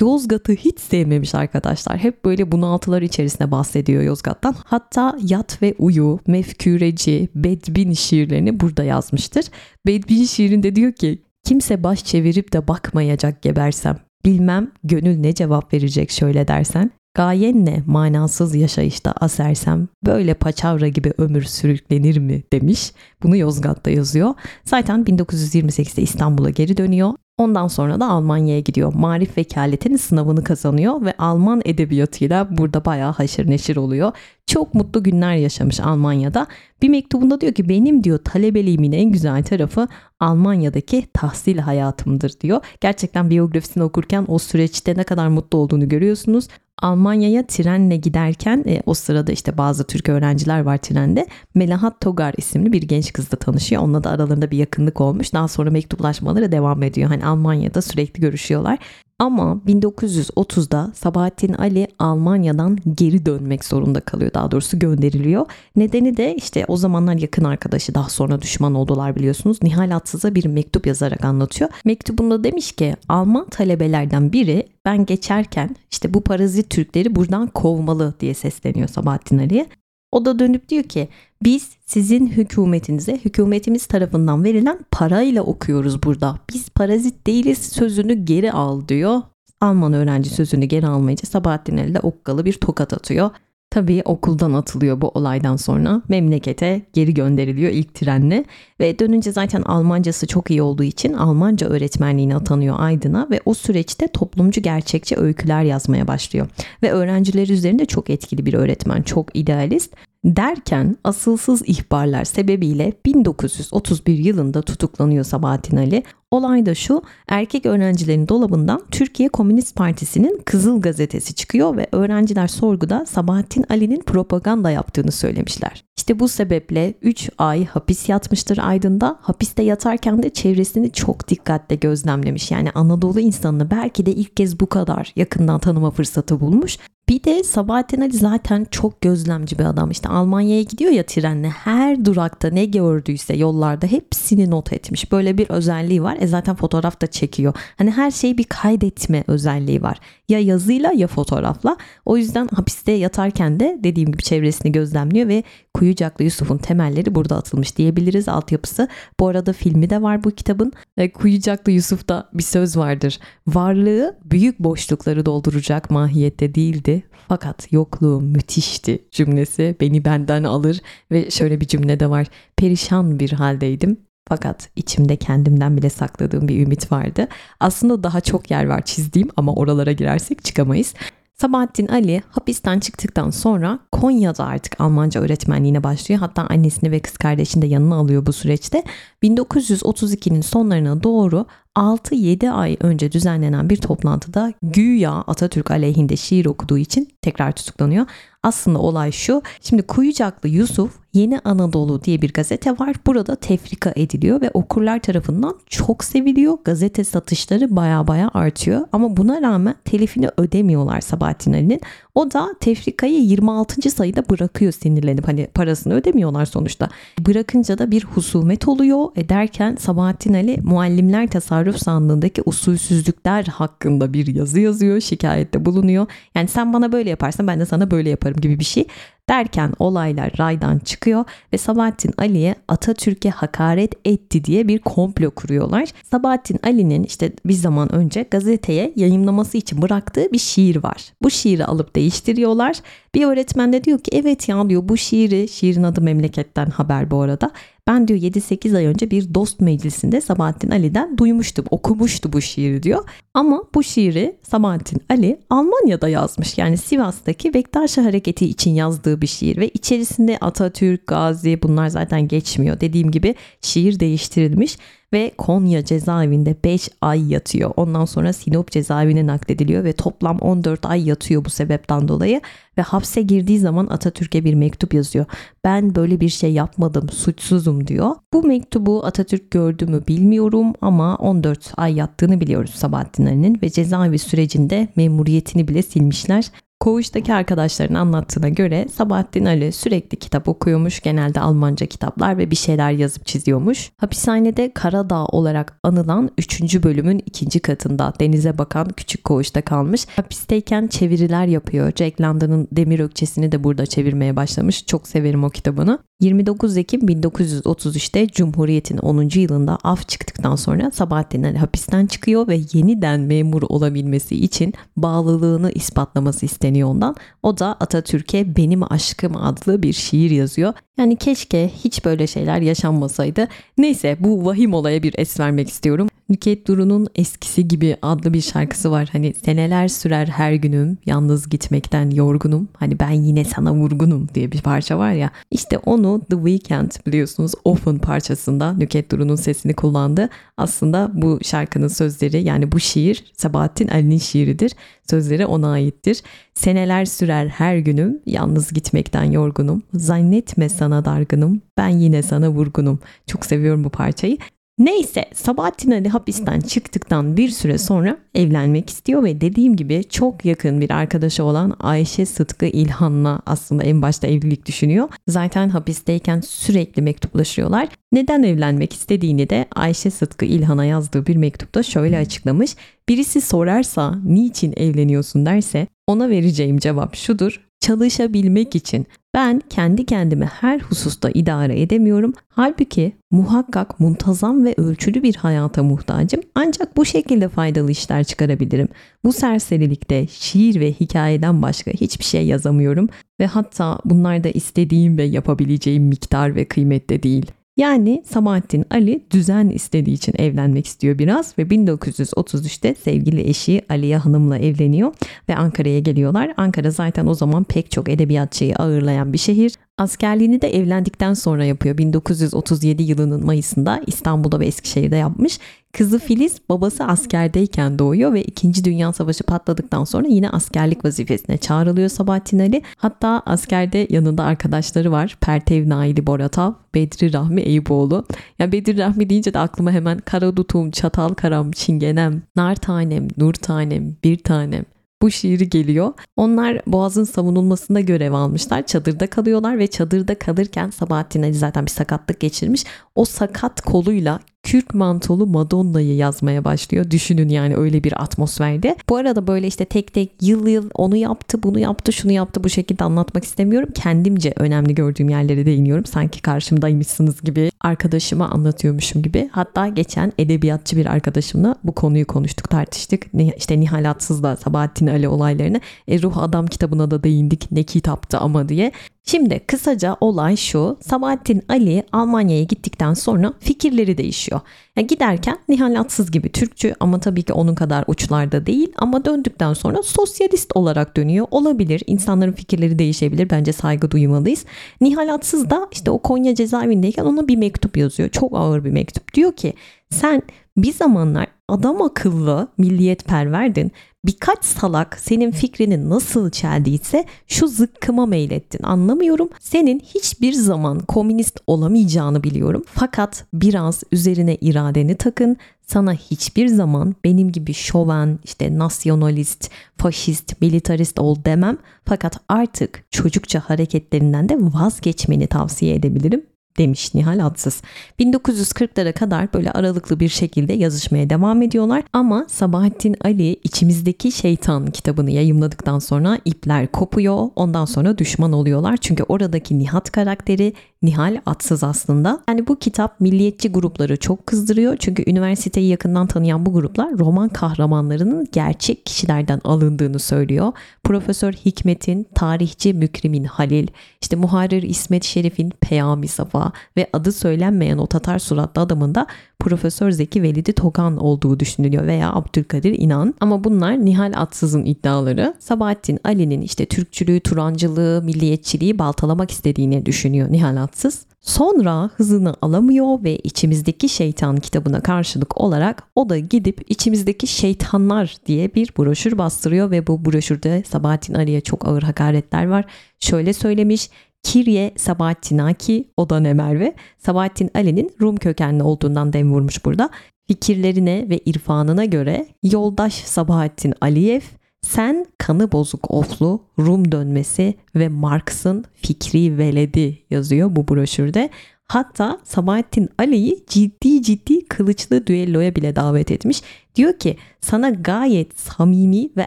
Speaker 1: Yozgat'ı hiç sevmemiş arkadaşlar. Hep böyle bunaltılar içerisinde bahsediyor Yozgat'tan. Hatta Yat ve Uyu, Mefküreci, Bedbin şiirlerini burada yazmıştır. Bedbin şiirinde diyor ki Kimse baş çevirip de bakmayacak gebersem. Bilmem gönül ne cevap verecek şöyle dersen. Gayen ne manasız yaşayışta asersem böyle paçavra gibi ömür sürüklenir mi demiş. Bunu Yozgat'ta yazıyor. Zaten 1928'de İstanbul'a geri dönüyor. Ondan sonra da Almanya'ya gidiyor. Marif vekaletinin sınavını kazanıyor ve Alman edebiyatıyla burada bayağı haşır neşir oluyor. Çok mutlu günler yaşamış Almanya'da. Bir mektubunda diyor ki benim diyor talebeliğimin en güzel tarafı Almanya'daki tahsil hayatımdır diyor. Gerçekten biyografisini okurken o süreçte ne kadar mutlu olduğunu görüyorsunuz. Almanya'ya trenle giderken e, o sırada işte bazı Türk öğrenciler var trende. Melahat Togar isimli bir genç kızla tanışıyor. Onunla da aralarında bir yakınlık olmuş. Daha sonra mektuplaşmaları devam ediyor. Hani Almanya'da sürekli görüşüyorlar. Ama 1930'da Sabahattin Ali Almanya'dan geri dönmek zorunda kalıyor. Daha doğrusu gönderiliyor. Nedeni de işte o zamanlar yakın arkadaşı daha sonra düşman oldular biliyorsunuz. Nihal Atsız'a bir mektup yazarak anlatıyor. Mektubunda demiş ki Alman talebelerden biri ben geçerken işte bu parazit Türkleri buradan kovmalı diye sesleniyor Sabahattin Ali'ye. O da dönüp diyor ki biz sizin hükümetinize hükümetimiz tarafından verilen parayla okuyoruz burada. Biz parazit değiliz sözünü geri al diyor. Alman öğrenci sözünü geri almayınca Sabahattin Ali de okkalı bir tokat atıyor. Tabii okuldan atılıyor bu olaydan sonra. Memlekete geri gönderiliyor ilk trenle ve dönünce zaten Almancası çok iyi olduğu için Almanca öğretmenliğine atanıyor Aydın'a ve o süreçte toplumcu gerçekçi öyküler yazmaya başlıyor. Ve öğrencileri üzerinde çok etkili bir öğretmen, çok idealist. Derken asılsız ihbarlar sebebiyle 1931 yılında tutuklanıyor Sabahattin Ali. Olay da şu, erkek öğrencilerin dolabından Türkiye Komünist Partisi'nin Kızıl Gazetesi çıkıyor ve öğrenciler sorguda Sabahattin Ali'nin propaganda yaptığını söylemişler. İşte bu sebeple 3 ay hapis yatmıştır Aydın'da. Hapiste yatarken de çevresini çok dikkatle gözlemlemiş. Yani Anadolu insanını belki de ilk kez bu kadar yakından tanıma fırsatı bulmuş. Bir de Sabahattin Ali zaten çok gözlemci bir adam. İşte Almanya'ya gidiyor ya trenle. Her durakta ne gördüyse yollarda hepsini not etmiş. Böyle bir özelliği var. E zaten fotoğraf da çekiyor. Hani her şeyi bir kaydetme özelliği var. Ya yazıyla ya fotoğrafla. O yüzden hapiste yatarken de dediğim gibi çevresini gözlemliyor ve Kuyucaklı Yusuf'un temelleri burada atılmış diyebiliriz altyapısı. Bu arada filmi de var bu kitabın. E, Kuyucaklı Yusuf'ta bir söz vardır. Varlığı büyük boşlukları dolduracak mahiyette değildi. Fakat yokluğu müthişti cümlesi beni benden alır ve şöyle bir cümle de var. Perişan bir haldeydim. Fakat içimde kendimden bile sakladığım bir ümit vardı. Aslında daha çok yer var çizdiğim ama oralara girersek çıkamayız. Sabahattin Ali hapisten çıktıktan sonra Konya'da artık Almanca öğretmenliğine başlıyor. Hatta annesini ve kız kardeşini de yanına alıyor bu süreçte. 1932'nin sonlarına doğru 6-7 ay önce düzenlenen bir toplantıda güya Atatürk aleyhinde şiir okuduğu için tekrar tutuklanıyor. Aslında olay şu. Şimdi Kuyucaklı Yusuf Yeni Anadolu diye bir gazete var. Burada tefrika ediliyor ve okurlar tarafından çok seviliyor. Gazete satışları baya baya artıyor. Ama buna rağmen telifini ödemiyorlar Sabahattin Ali'nin. O da tefrikayı 26. sayıda bırakıyor sinirlenip hani parasını ödemiyorlar sonuçta. Bırakınca da bir husumet oluyor. Ederken Sabahattin Ali muallimler tasarruf sandığındaki usulsüzlükler hakkında bir yazı yazıyor. Şikayette bulunuyor. Yani sen bana böyle yaparsan ben de sana böyle yaparım gibi bir şey. Derken olaylar raydan çıkıyor ve Sabahattin Ali'ye Atatürk'e hakaret etti diye bir komplo kuruyorlar. Sabahattin Ali'nin işte bir zaman önce gazeteye yayınlaması için bıraktığı bir şiir var. Bu şiiri alıp değiştiriyorlar. Bir öğretmen de diyor ki evet ya diyor bu şiiri, şiirin adı memleketten haber bu arada. Ben diyor 7-8 ay önce bir dost meclisinde Sabahattin Ali'den duymuştum, okumuştu bu şiiri diyor. Ama bu şiiri Sabahattin Ali Almanya'da yazmış. Yani Sivas'taki Bektaşi Hareketi için yazdığı bir şiir ve içerisinde Atatürk, Gazi bunlar zaten geçmiyor. Dediğim gibi şiir değiştirilmiş ve Konya cezaevinde 5 ay yatıyor. Ondan sonra Sinop cezaevine naklediliyor ve toplam 14 ay yatıyor bu sebepten dolayı ve hapse girdiği zaman Atatürk'e bir mektup yazıyor. Ben böyle bir şey yapmadım, suçsuzum diyor. Bu mektubu Atatürk gördü mü bilmiyorum ama 14 ay yattığını biliyoruz Sabahattin Ali'nin ve cezaevi sürecinde memuriyetini bile silmişler. Koğuştaki arkadaşların anlattığına göre Sabahattin Ali sürekli kitap okuyormuş. Genelde Almanca kitaplar ve bir şeyler yazıp çiziyormuş. Hapishanede Karadağ olarak anılan 3. bölümün ikinci katında denize bakan küçük koğuşta kalmış. Hapisteyken çeviriler yapıyor. Jack London'ın Demir Ökçesi'ni de burada çevirmeye başlamış. Çok severim o kitabını. 29 Ekim 1933'te Cumhuriyet'in 10. yılında af çıktıktan sonra Sabahattin Ali hapisten çıkıyor ve yeniden memur olabilmesi için bağlılığını ispatlaması isteniyor ondan. O da Atatürk'e Benim Aşkım adlı bir şiir yazıyor. Yani keşke hiç böyle şeyler yaşanmasaydı. Neyse bu vahim olaya bir es vermek istiyorum. Nüket Duru'nun Eskisi Gibi adlı bir şarkısı var. Hani seneler sürer her günüm, yalnız gitmekten yorgunum. Hani ben yine sana vurgunum diye bir parça var ya. İşte onu The Weeknd biliyorsunuz Often parçasında Nüket Duru'nun sesini kullandı. Aslında bu şarkının sözleri yani bu şiir Sabahattin Ali'nin şiiridir. Sözleri ona aittir. Seneler sürer her günüm, yalnız gitmekten yorgunum. Zannetme sana dargınım, ben yine sana vurgunum. Çok seviyorum bu parçayı. Neyse Sabahattin Ali hapisten çıktıktan bir süre sonra evlenmek istiyor ve dediğim gibi çok yakın bir arkadaşı olan Ayşe Sıtkı İlhan'la aslında en başta evlilik düşünüyor. Zaten hapisteyken sürekli mektuplaşıyorlar. Neden evlenmek istediğini de Ayşe Sıtkı İlhan'a yazdığı bir mektupta şöyle açıklamış. Birisi sorarsa niçin evleniyorsun derse ona vereceğim cevap şudur. Çalışabilmek için ben kendi kendimi her hususta idare edemiyorum. Halbuki muhakkak muntazam ve ölçülü bir hayata muhtacım. Ancak bu şekilde faydalı işler çıkarabilirim. Bu serserilikte şiir ve hikayeden başka hiçbir şey yazamıyorum ve hatta bunlar da istediğim ve yapabileceğim miktar ve kıymette değil. Yani Sabahattin Ali düzen istediği için evlenmek istiyor biraz ve 1933'te sevgili eşi Aliye Hanım'la evleniyor ve Ankara'ya geliyorlar. Ankara zaten o zaman pek çok edebiyatçıyı ağırlayan bir şehir. Askerliğini de evlendikten sonra yapıyor. 1937 yılının Mayıs'ında İstanbul'da ve Eskişehir'de yapmış. Kızı Filiz babası askerdeyken doğuyor ve 2. Dünya Savaşı patladıktan sonra yine askerlik vazifesine çağrılıyor Sabahattin Ali. Hatta askerde yanında arkadaşları var. Pertev Naili Boratav, Bedri Rahmi Eyüboğlu. Ya Bedri Rahmi deyince de aklıma hemen Kara Dutum, Çatal Karam, Çingenem, Nar Tanem, Nur Tanem, Bir Tanem, bu şiiri geliyor. Onlar Boğaz'ın savunulmasında görev almışlar. Çadırda kalıyorlar ve çadırda kalırken Sabahattin Ali zaten bir sakatlık geçirmiş. O sakat koluyla kürk mantolu Madonna'yı yazmaya başlıyor. Düşünün yani öyle bir atmosferde. Bu arada böyle işte tek tek yıl yıl onu yaptı, bunu yaptı, şunu yaptı bu şekilde anlatmak istemiyorum. Kendimce önemli gördüğüm yerlere değiniyorum. Sanki karşımdaymışsınız gibi, arkadaşıma anlatıyormuşum gibi. Hatta geçen edebiyatçı bir arkadaşımla bu konuyu konuştuk, tartıştık. İşte Nihal Atsız'la Sabahattin Ali olaylarını. E, Ruh Adam kitabına da değindik. Ne kitaptı ama diye. Şimdi kısaca olay şu. Sabahattin Ali Almanya'ya gittikten sonra fikirleri değişiyor. Yani giderken Nihal Atsız gibi Türkçü ama tabii ki onun kadar uçlarda değil ama döndükten sonra sosyalist olarak dönüyor. Olabilir. İnsanların fikirleri değişebilir. Bence saygı duymalıyız. Nihal Atsız da işte o Konya cezaevindeyken ona bir mektup yazıyor. Çok ağır bir mektup. Diyor ki sen bir zamanlar adam akıllı milliyetperverdin. Birkaç salak senin fikrini nasıl çeldiyse şu zıkkıma meylettin. Anlamıyorum. Senin hiçbir zaman komünist olamayacağını biliyorum. Fakat biraz üzerine iradeni takın. Sana hiçbir zaman benim gibi şoven, işte nasyonalist, faşist, militarist ol demem. Fakat artık çocukça hareketlerinden de vazgeçmeni tavsiye edebilirim demiş Nihal Atsız. 1940'lara kadar böyle aralıklı bir şekilde yazışmaya devam ediyorlar ama Sabahattin Ali içimizdeki şeytan kitabını yayımladıktan sonra ipler kopuyor. Ondan sonra düşman oluyorlar. Çünkü oradaki Nihat karakteri Nihal Atsız aslında. Yani bu kitap milliyetçi grupları çok kızdırıyor. Çünkü üniversiteyi yakından tanıyan bu gruplar roman kahramanlarının gerçek kişilerden alındığını söylüyor. Profesör Hikmet'in, tarihçi Mükrimin Halil, işte Muharrir İsmet Şerif'in Peyami Safa ve adı söylenmeyen o Tatar suratlı adamın da Profesör Zeki Velidi Togan olduğu düşünülüyor veya Abdülkadir İnan. Ama bunlar Nihal Atsız'ın iddiaları. Sabahattin Ali'nin işte Türkçülüğü, Turancılığı, milliyetçiliği baltalamak istediğini düşünüyor Nihal Atsız. Sonra hızını alamıyor ve içimizdeki şeytan kitabına karşılık olarak o da gidip içimizdeki şeytanlar diye bir broşür bastırıyor ve bu broşürde Sabahattin Ali'ye çok ağır hakaretler var. Şöyle söylemiş Kirye Sabahattinaki o da ne Merve? Sabahattin Ali'nin Rum kökenli olduğundan dem vurmuş burada. Fikirlerine ve irfanına göre yoldaş Sabahattin Aliyev sen kanı bozuk oflu Rum dönmesi ve Marx'ın fikri veledi yazıyor bu broşürde. Hatta Sabahattin Ali'yi ciddi ciddi kılıçlı düelloya bile davet etmiş. Diyor ki sana gayet samimi ve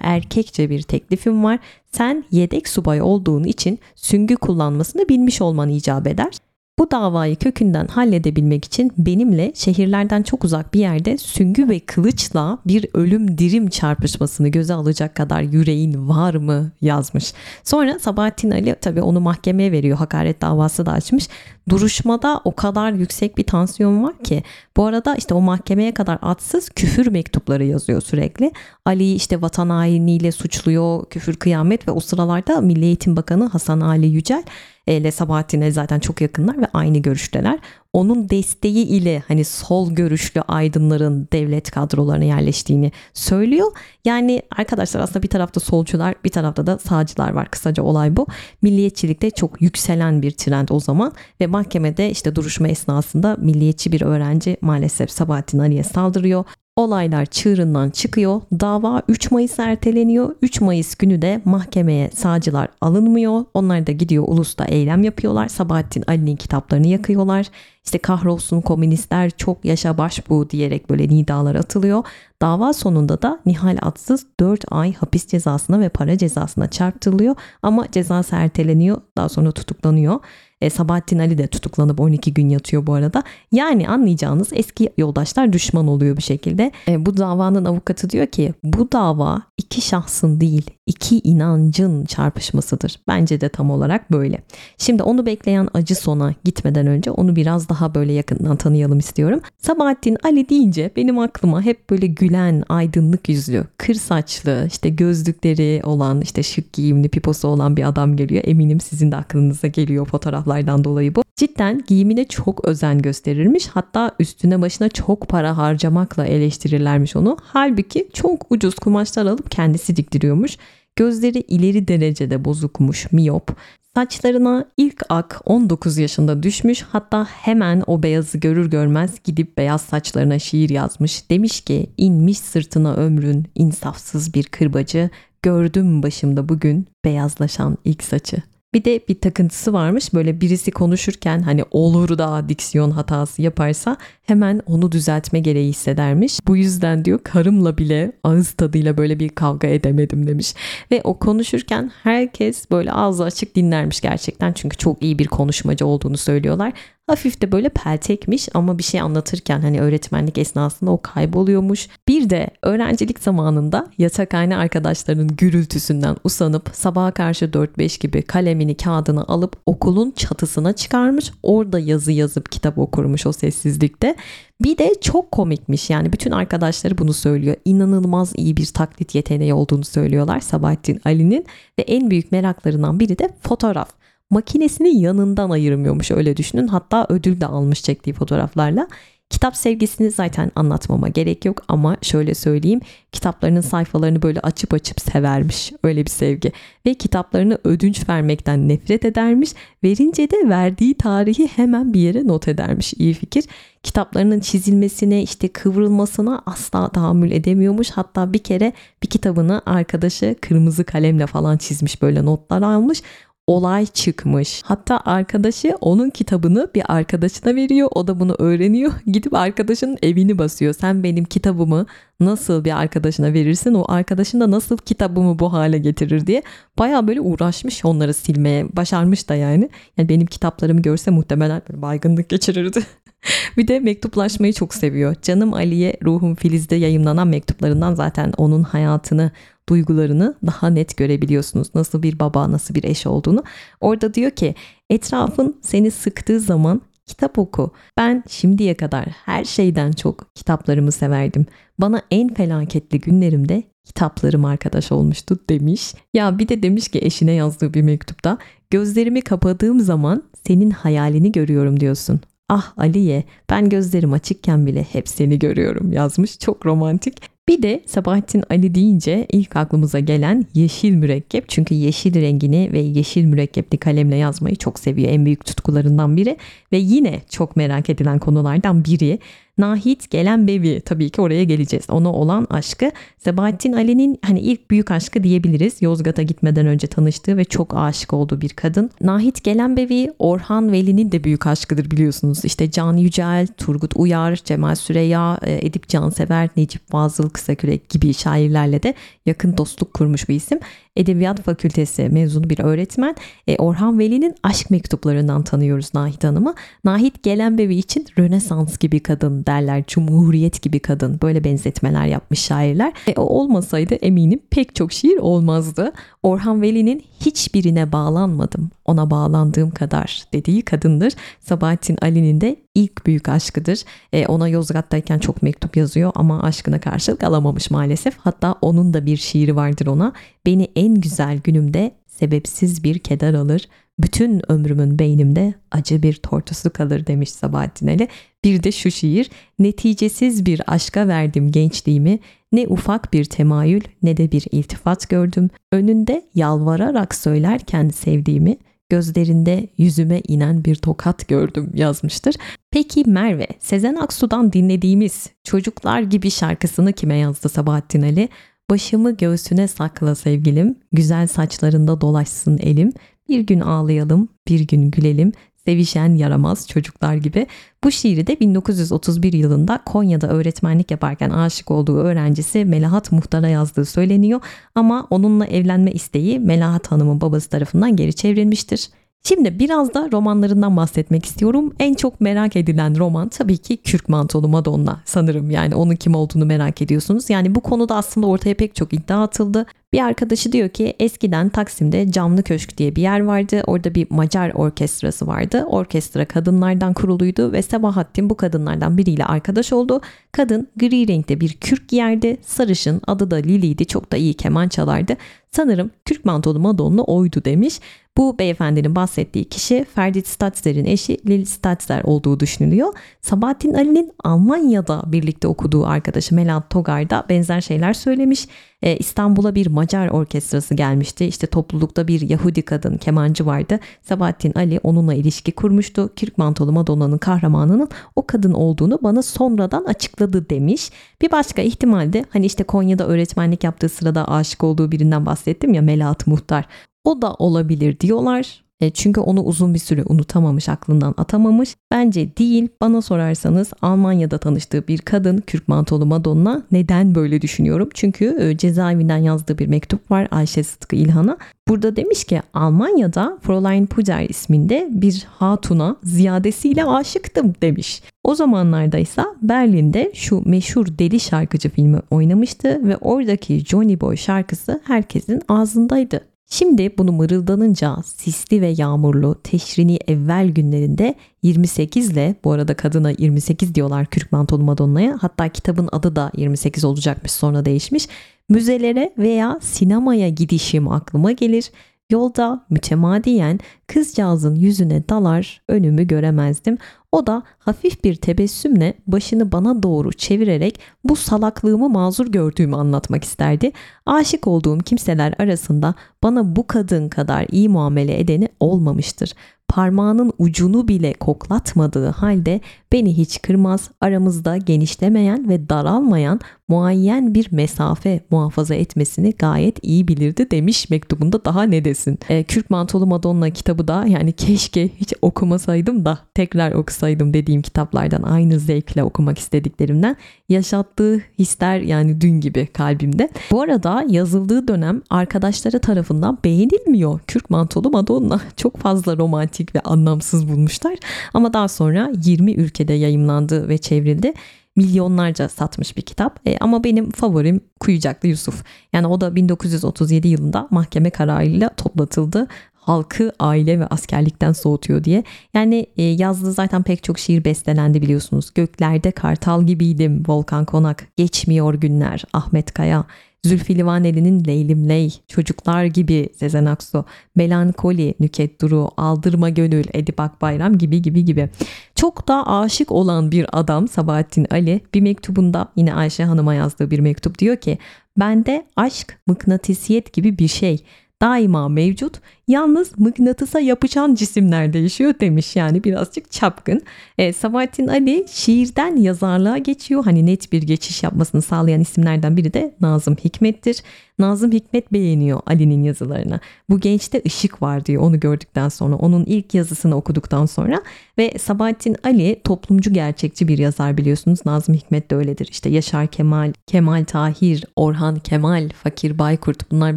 Speaker 1: erkekçe bir teklifim var. Sen yedek subay olduğun için süngü kullanmasını bilmiş olman icap eder. Bu davayı kökünden halledebilmek için benimle şehirlerden çok uzak bir yerde süngü ve kılıçla bir ölüm dirim çarpışmasını göze alacak kadar yüreğin var mı yazmış. Sonra Sabahattin Ali tabii onu mahkemeye veriyor. Hakaret davası da açmış. Duruşmada o kadar yüksek bir tansiyon var ki bu arada işte o mahkemeye kadar atsız küfür mektupları yazıyor sürekli. Ali'yi işte vatan hainliğiyle suçluyor, küfür kıyamet ve o sıralarda Milli Eğitim Bakanı Hasan Ali Yücel ile Sabahattin'e zaten çok yakınlar ve aynı görüşteler. Onun desteği ile hani sol görüşlü aydınların devlet kadrolarına yerleştiğini söylüyor. Yani arkadaşlar aslında bir tarafta solcular bir tarafta da sağcılar var. Kısaca olay bu. Milliyetçilikte çok yükselen bir trend o zaman ve mahkemede işte duruşma esnasında milliyetçi bir öğrenci maalesef Sabahattin Ali'ye saldırıyor. Olaylar çığırından çıkıyor. Dava 3 Mayıs erteleniyor. 3 Mayıs günü de mahkemeye sağcılar alınmıyor. Onlar da gidiyor ulusta eylem yapıyorlar. Sabahattin Ali'nin kitaplarını yakıyorlar. İşte kahrolsun komünistler çok yaşa başbu diyerek böyle nidalar atılıyor. Dava sonunda da Nihal Atsız 4 ay hapis cezasına ve para cezasına çarptırılıyor. Ama cezası erteleniyor. Daha sonra tutuklanıyor. E, Sabahattin Ali de tutuklanıp 12 gün yatıyor bu arada. Yani anlayacağınız eski yoldaşlar düşman oluyor bir şekilde. E, bu davanın avukatı diyor ki bu dava iki şahsın değil iki inancın çarpışmasıdır. Bence de tam olarak böyle. Şimdi onu bekleyen acı sona gitmeden önce onu biraz daha böyle yakından tanıyalım istiyorum. Sabahattin Ali deyince benim aklıma hep böyle gülen, aydınlık yüzlü, kır saçlı, işte gözlükleri olan, işte şık giyimli, piposu olan bir adam geliyor. Eminim sizin de aklınıza geliyor fotoğraflardan dolayı bu. Cidden giyimine çok özen gösterirmiş. Hatta üstüne başına çok para harcamakla eleştirirlermiş onu. Halbuki çok ucuz kumaşlar alıp kendisi diktiriyormuş. Gözleri ileri derecede bozukmuş, miyop. Saçlarına ilk ak 19 yaşında düşmüş hatta hemen o beyazı görür görmez gidip beyaz saçlarına şiir yazmış. Demiş ki inmiş sırtına ömrün insafsız bir kırbacı gördüm başımda bugün beyazlaşan ilk saçı. Bir de bir takıntısı varmış. Böyle birisi konuşurken hani olur da diksiyon hatası yaparsa hemen onu düzeltme gereği hissedermiş. Bu yüzden diyor karımla bile ağız tadıyla böyle bir kavga edemedim demiş. Ve o konuşurken herkes böyle ağzı açık dinlermiş gerçekten çünkü çok iyi bir konuşmacı olduğunu söylüyorlar. Hafif de böyle peltekmiş ama bir şey anlatırken hani öğretmenlik esnasında o kayboluyormuş. Bir de öğrencilik zamanında yatakhane arkadaşlarının gürültüsünden usanıp sabaha karşı 4-5 gibi kalemini kağıdını alıp okulun çatısına çıkarmış. Orada yazı yazıp kitap okurmuş o sessizlikte. Bir de çok komikmiş yani bütün arkadaşları bunu söylüyor. İnanılmaz iyi bir taklit yeteneği olduğunu söylüyorlar Sabahattin Ali'nin ve en büyük meraklarından biri de fotoğraf makinesini yanından ayırmıyormuş öyle düşünün. Hatta ödül de almış çektiği fotoğraflarla. Kitap sevgisini zaten anlatmama gerek yok ama şöyle söyleyeyim kitaplarının sayfalarını böyle açıp açıp severmiş. Öyle bir sevgi. Ve kitaplarını ödünç vermekten nefret edermiş. Verince de verdiği tarihi hemen bir yere not edermiş. İyi fikir. Kitaplarının çizilmesine işte kıvrılmasına asla tahammül edemiyormuş. Hatta bir kere bir kitabını arkadaşı kırmızı kalemle falan çizmiş böyle notlar almış olay çıkmış. Hatta arkadaşı onun kitabını bir arkadaşına veriyor. O da bunu öğreniyor. Gidip arkadaşının evini basıyor. Sen benim kitabımı nasıl bir arkadaşına verirsin? O arkadaşın da nasıl kitabımı bu hale getirir diye. Baya böyle uğraşmış onları silmeye. Başarmış da yani. Yani benim kitaplarımı görse muhtemelen böyle baygınlık geçirirdi. bir de mektuplaşmayı çok seviyor. Canım Ali'ye Ruhum Filiz'de yayınlanan mektuplarından zaten onun hayatını duygularını daha net görebiliyorsunuz. Nasıl bir baba, nasıl bir eş olduğunu. Orada diyor ki etrafın seni sıktığı zaman kitap oku. Ben şimdiye kadar her şeyden çok kitaplarımı severdim. Bana en felaketli günlerimde kitaplarım arkadaş olmuştu demiş. Ya bir de demiş ki eşine yazdığı bir mektupta gözlerimi kapadığım zaman senin hayalini görüyorum diyorsun. Ah Aliye ben gözlerim açıkken bile hep seni görüyorum yazmış. Çok romantik. Bir de Sabahattin Ali deyince ilk aklımıza gelen yeşil mürekkep. Çünkü yeşil rengini ve yeşil mürekkepli kalemle yazmayı çok seviyor. En büyük tutkularından biri ve yine çok merak edilen konulardan biri Nahit gelen bebi tabii ki oraya geleceğiz. Ona olan aşkı Sebahattin Ali'nin hani ilk büyük aşkı diyebiliriz. Yozgat'a gitmeden önce tanıştığı ve çok aşık olduğu bir kadın. Nahit gelen bebi Orhan Veli'nin de büyük aşkıdır biliyorsunuz. İşte Can Yücel, Turgut Uyar, Cemal Süreya, e, Edip Cansever, Necip Fazıl Kısakürek gibi şairlerle de yakın dostluk kurmuş bir isim. Edebiyat Fakültesi mezunu bir öğretmen. E, Orhan Veli'nin aşk mektuplarından tanıyoruz Nahit Hanım'ı. Nahit Gelenbevi için Rönesans gibi kadın derler, Cumhuriyet gibi kadın. Böyle benzetmeler yapmış şairler. E, o olmasaydı eminim pek çok şiir olmazdı. Orhan Veli'nin hiçbirine bağlanmadım, ona bağlandığım kadar dediği kadındır. Sabahattin Ali'nin de ilk büyük aşkıdır. E, ona Yozgat'tayken çok mektup yazıyor ama aşkına karşılık alamamış maalesef. Hatta onun da bir şiiri vardır ona. Beni en güzel günümde sebepsiz bir keder alır. Bütün ömrümün beynimde acı bir tortusu kalır demiş Sabahattin Ali. Bir de şu şiir. Neticesiz bir aşka verdim gençliğimi. Ne ufak bir temayül ne de bir iltifat gördüm. Önünde yalvararak söylerken sevdiğimi gözlerinde yüzüme inen bir tokat gördüm yazmıştır. Peki Merve, Sezen Aksu'dan dinlediğimiz Çocuklar Gibi şarkısını kime yazdı Sabahattin Ali? Başımı göğsüne sakla sevgilim, güzel saçlarında dolaşsın elim, bir gün ağlayalım, bir gün gülelim, sevişen yaramaz çocuklar gibi. Bu şiiri de 1931 yılında Konya'da öğretmenlik yaparken aşık olduğu öğrencisi Melahat Muhtar'a yazdığı söyleniyor ama onunla evlenme isteği Melahat Hanım'ın babası tarafından geri çevrilmiştir. Şimdi biraz da romanlarından bahsetmek istiyorum. En çok merak edilen roman tabii ki Kürk Mantolu Madonna sanırım. Yani onun kim olduğunu merak ediyorsunuz. Yani bu konuda aslında ortaya pek çok iddia atıldı. Bir arkadaşı diyor ki eskiden Taksim'de Camlı Köşk diye bir yer vardı. Orada bir Macar orkestrası vardı. Orkestra kadınlardan kuruluydu ve Sabahattin bu kadınlardan biriyle arkadaş oldu. Kadın gri renkte bir kürk giyerdi. Sarışın adı da Lili'ydi. Çok da iyi keman çalardı. Sanırım kürk mantolu Madonna oydu demiş. Bu beyefendinin bahsettiği kişi Ferdi Statzler'in eşi Lili Statzler olduğu düşünülüyor. Sabahattin Ali'nin Almanya'da birlikte okuduğu arkadaşı Melat Togar da benzer şeyler söylemiş. Ee, İstanbul'a bir Macar orkestrası gelmişti. İşte toplulukta bir Yahudi kadın kemancı vardı. Sabahattin Ali onunla ilişki kurmuştu. Kirk Mantolu Madonna'nın kahramanının o kadın olduğunu bana sonradan açıkladı demiş. Bir başka ihtimalde hani işte Konya'da öğretmenlik yaptığı sırada aşık olduğu birinden bahsettim ya Melahat Muhtar. O da olabilir diyorlar. E, çünkü onu uzun bir süre unutamamış, aklından atamamış. Bence değil. Bana sorarsanız Almanya'da tanıştığı bir kadın Kürk mantolu Madonna. Neden böyle düşünüyorum? Çünkü e, cezaevinden yazdığı bir mektup var Ayşe Sıtkı İlhan'a. Burada demiş ki Almanya'da Fräulein Puder isminde bir hatuna ziyadesiyle aşıktım demiş. O zamanlarda ise Berlin'de şu meşhur Deli Şarkıcı filmi oynamıştı ve oradaki Johnny Boy şarkısı herkesin ağzındaydı. Şimdi bunu mırıldanınca sisli ve yağmurlu teşrini evvel günlerinde 28 ile bu arada kadına 28 diyorlar Kürk Mantolu Madonna'ya hatta kitabın adı da 28 olacakmış sonra değişmiş. Müzelere veya sinemaya gidişim aklıma gelir. Yolda mütemadiyen kızcağızın yüzüne dalar önümü göremezdim. O da hafif bir tebessümle başını bana doğru çevirerek bu salaklığımı mazur gördüğümü anlatmak isterdi. Aşık olduğum kimseler arasında bana bu kadın kadar iyi muamele edeni olmamıştır parmağının ucunu bile koklatmadığı halde beni hiç kırmaz, aramızda genişlemeyen ve daralmayan muayyen bir mesafe muhafaza etmesini gayet iyi bilirdi demiş mektubunda daha ne desin. E, Kürk Mantolu Madonna kitabı da yani keşke hiç okumasaydım da tekrar okusaydım dediğim kitaplardan aynı zevkle okumak istediklerimden yaşattığı hisler yani dün gibi kalbimde. Bu arada yazıldığı dönem arkadaşları tarafından beğenilmiyor. Kürk Mantolu Madonna çok fazla romantik ve anlamsız bulmuşlar ama daha sonra 20 ülkede yayımlandı ve çevrildi milyonlarca satmış bir kitap. E, ama benim favorim Kuyucaklı Yusuf. Yani o da 1937 yılında mahkeme kararıyla toplatıldı halkı aile ve askerlikten soğutuyor diye. Yani e, yazdığı zaten pek çok şiir bestelendi biliyorsunuz. Göklerde kartal gibiydim Volkan Konak, Geçmiyor Günler Ahmet Kaya, Zülfü Livaneli'nin Leylim Ley, Çocuklar gibi Sezen Aksu, Melankoli, Nüket Duru, Aldırma Gönül, Edip Akbayram gibi gibi gibi. Çok da aşık olan bir adam Sabahattin Ali bir mektubunda yine Ayşe Hanım'a yazdığı bir mektup diyor ki Bende aşk mıknatısiyet gibi bir şey. Daima mevcut. Yalnız mıknatısa yapışan cisimler değişiyor demiş yani birazcık çapkın. E, Sabahattin Ali şiirden yazarlığa geçiyor. Hani net bir geçiş yapmasını sağlayan isimlerden biri de Nazım Hikmet'tir. Nazım Hikmet beğeniyor Ali'nin yazılarını. Bu gençte ışık var diyor onu gördükten sonra. Onun ilk yazısını okuduktan sonra ve Sabahattin Ali toplumcu gerçekçi bir yazar biliyorsunuz. Nazım Hikmet de öyledir. İşte Yaşar Kemal, Kemal Tahir, Orhan Kemal, Fakir Baykurt bunlar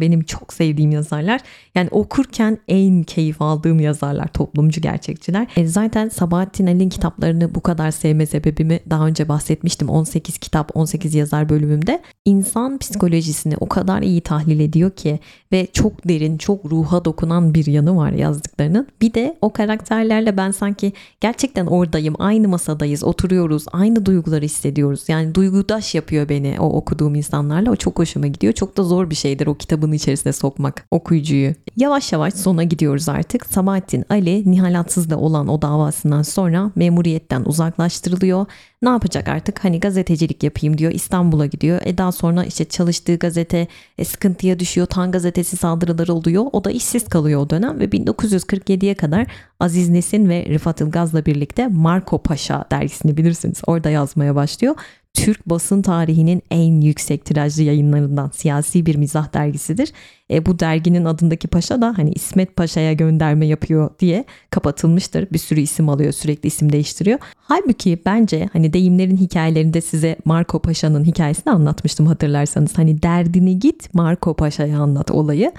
Speaker 1: benim çok sevdiğim yazarlar. Yani okurken en keyif aldığım yazarlar, toplumcu gerçekçiler. E zaten Sabahattin Ali'nin kitaplarını bu kadar sevme sebebimi daha önce bahsetmiştim. 18 kitap, 18 yazar bölümümde. İnsan psikolojisini o kadar iyi tahlil ediyor ki ve çok derin, çok ruha dokunan bir yanı var yazdıklarının. Bir de o karakterlerle ben sanki gerçekten oradayım, aynı masadayız, oturuyoruz, aynı duyguları hissediyoruz. Yani duygudaş yapıyor beni o okuduğum insanlarla. O çok hoşuma gidiyor. Çok da zor bir şeydir o kitabın içerisine sokmak okuyucuyu. Yavaş yavaş sona gidiyoruz artık. Sabahattin Ali Nihal Atsız'da olan o davasından sonra memuriyetten uzaklaştırılıyor. Ne yapacak artık? Hani gazetecilik yapayım diyor. İstanbul'a gidiyor. E daha sonra işte çalıştığı gazete e, sıkıntıya düşüyor. Tan gazetesi saldırıları oluyor. O da işsiz kalıyor o dönem ve 1947'ye kadar Aziz Nesin ve Rıfat Ilgaz'la birlikte Marco Paşa dergisini bilirsiniz. Orada yazmaya başlıyor. Türk basın tarihinin en yüksek tirajlı yayınlarından siyasi bir mizah dergisidir. E, bu derginin adındaki paşa da hani İsmet Paşa'ya gönderme yapıyor diye kapatılmıştır. Bir sürü isim alıyor sürekli isim değiştiriyor. Halbuki bence hani deyimlerin hikayelerinde size Marco Paşa'nın hikayesini anlatmıştım hatırlarsanız. Hani derdini git Marco Paşa'ya anlat olayı.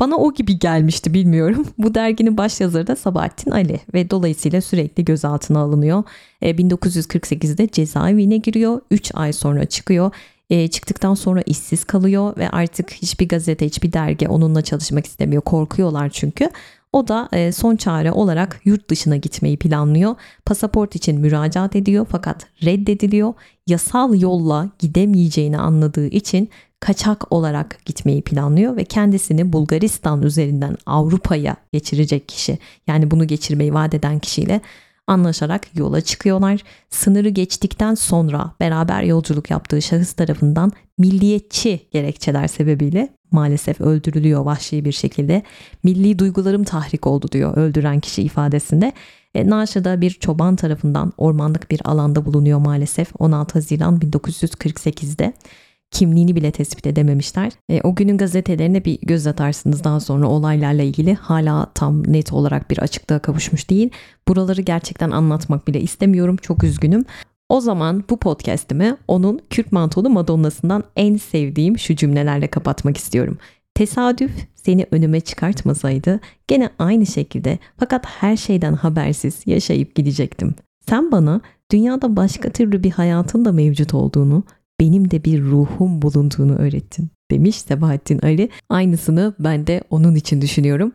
Speaker 1: Bana o gibi gelmişti bilmiyorum. Bu derginin başyazarı da Sabahattin Ali ve dolayısıyla sürekli gözaltına alınıyor. E, 1948'de cezaevine giriyor. 3 ay sonra çıkıyor. E, çıktıktan sonra işsiz kalıyor ve artık hiçbir gazete, hiçbir dergi onunla çalışmak istemiyor. Korkuyorlar çünkü. O da e, son çare olarak yurt dışına gitmeyi planlıyor. Pasaport için müracaat ediyor fakat reddediliyor. Yasal yolla gidemeyeceğini anladığı için kaçak olarak gitmeyi planlıyor ve kendisini Bulgaristan üzerinden Avrupa'ya geçirecek kişi yani bunu geçirmeyi vaat eden kişiyle anlaşarak yola çıkıyorlar. Sınırı geçtikten sonra beraber yolculuk yaptığı şahıs tarafından milliyetçi gerekçeler sebebiyle maalesef öldürülüyor vahşi bir şekilde. Milli duygularım tahrik oldu diyor öldüren kişi ifadesinde. E, Naşı'da bir çoban tarafından ormanlık bir alanda bulunuyor maalesef 16 Haziran 1948'de kimliğini bile tespit edememişler. E, o günün gazetelerine bir göz atarsınız daha sonra olaylarla ilgili hala tam net olarak bir açıklığa kavuşmuş değil. Buraları gerçekten anlatmak bile istemiyorum. Çok üzgünüm. O zaman bu podcast'imi onun Kürt mantolu Madonna'sından en sevdiğim şu cümlelerle kapatmak istiyorum. Tesadüf seni önüme çıkartmasaydı gene aynı şekilde fakat her şeyden habersiz yaşayıp gidecektim. Sen bana dünyada başka türlü bir hayatın da mevcut olduğunu, benim de bir ruhum bulunduğunu öğrettin demiş Sebahattin Ali. Aynısını ben de onun için düşünüyorum.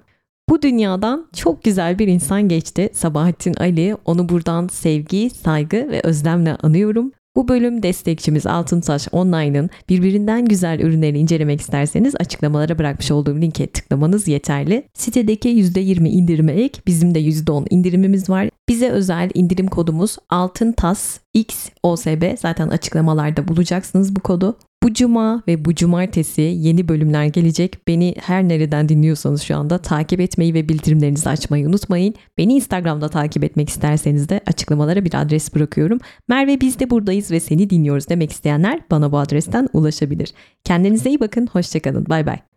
Speaker 1: Bu dünyadan çok güzel bir insan geçti Sabahattin Ali. Onu buradan sevgi, saygı ve özlemle anıyorum. Bu bölüm destekçimiz Altıntaş Online'ın birbirinden güzel ürünleri incelemek isterseniz açıklamalara bırakmış olduğum linke tıklamanız yeterli. Sitedeki %20 indirime ek bizim de %10 indirimimiz var. Bize özel indirim kodumuz altıntas x osb zaten açıklamalarda bulacaksınız bu kodu. Bu cuma ve bu cumartesi yeni bölümler gelecek. Beni her nereden dinliyorsanız şu anda takip etmeyi ve bildirimlerinizi açmayı unutmayın. Beni Instagram'da takip etmek isterseniz de açıklamalara bir adres bırakıyorum. Merve biz de buradayız ve seni dinliyoruz demek isteyenler bana bu adresten ulaşabilir. Kendinize iyi bakın, hoşçakalın, bay bay.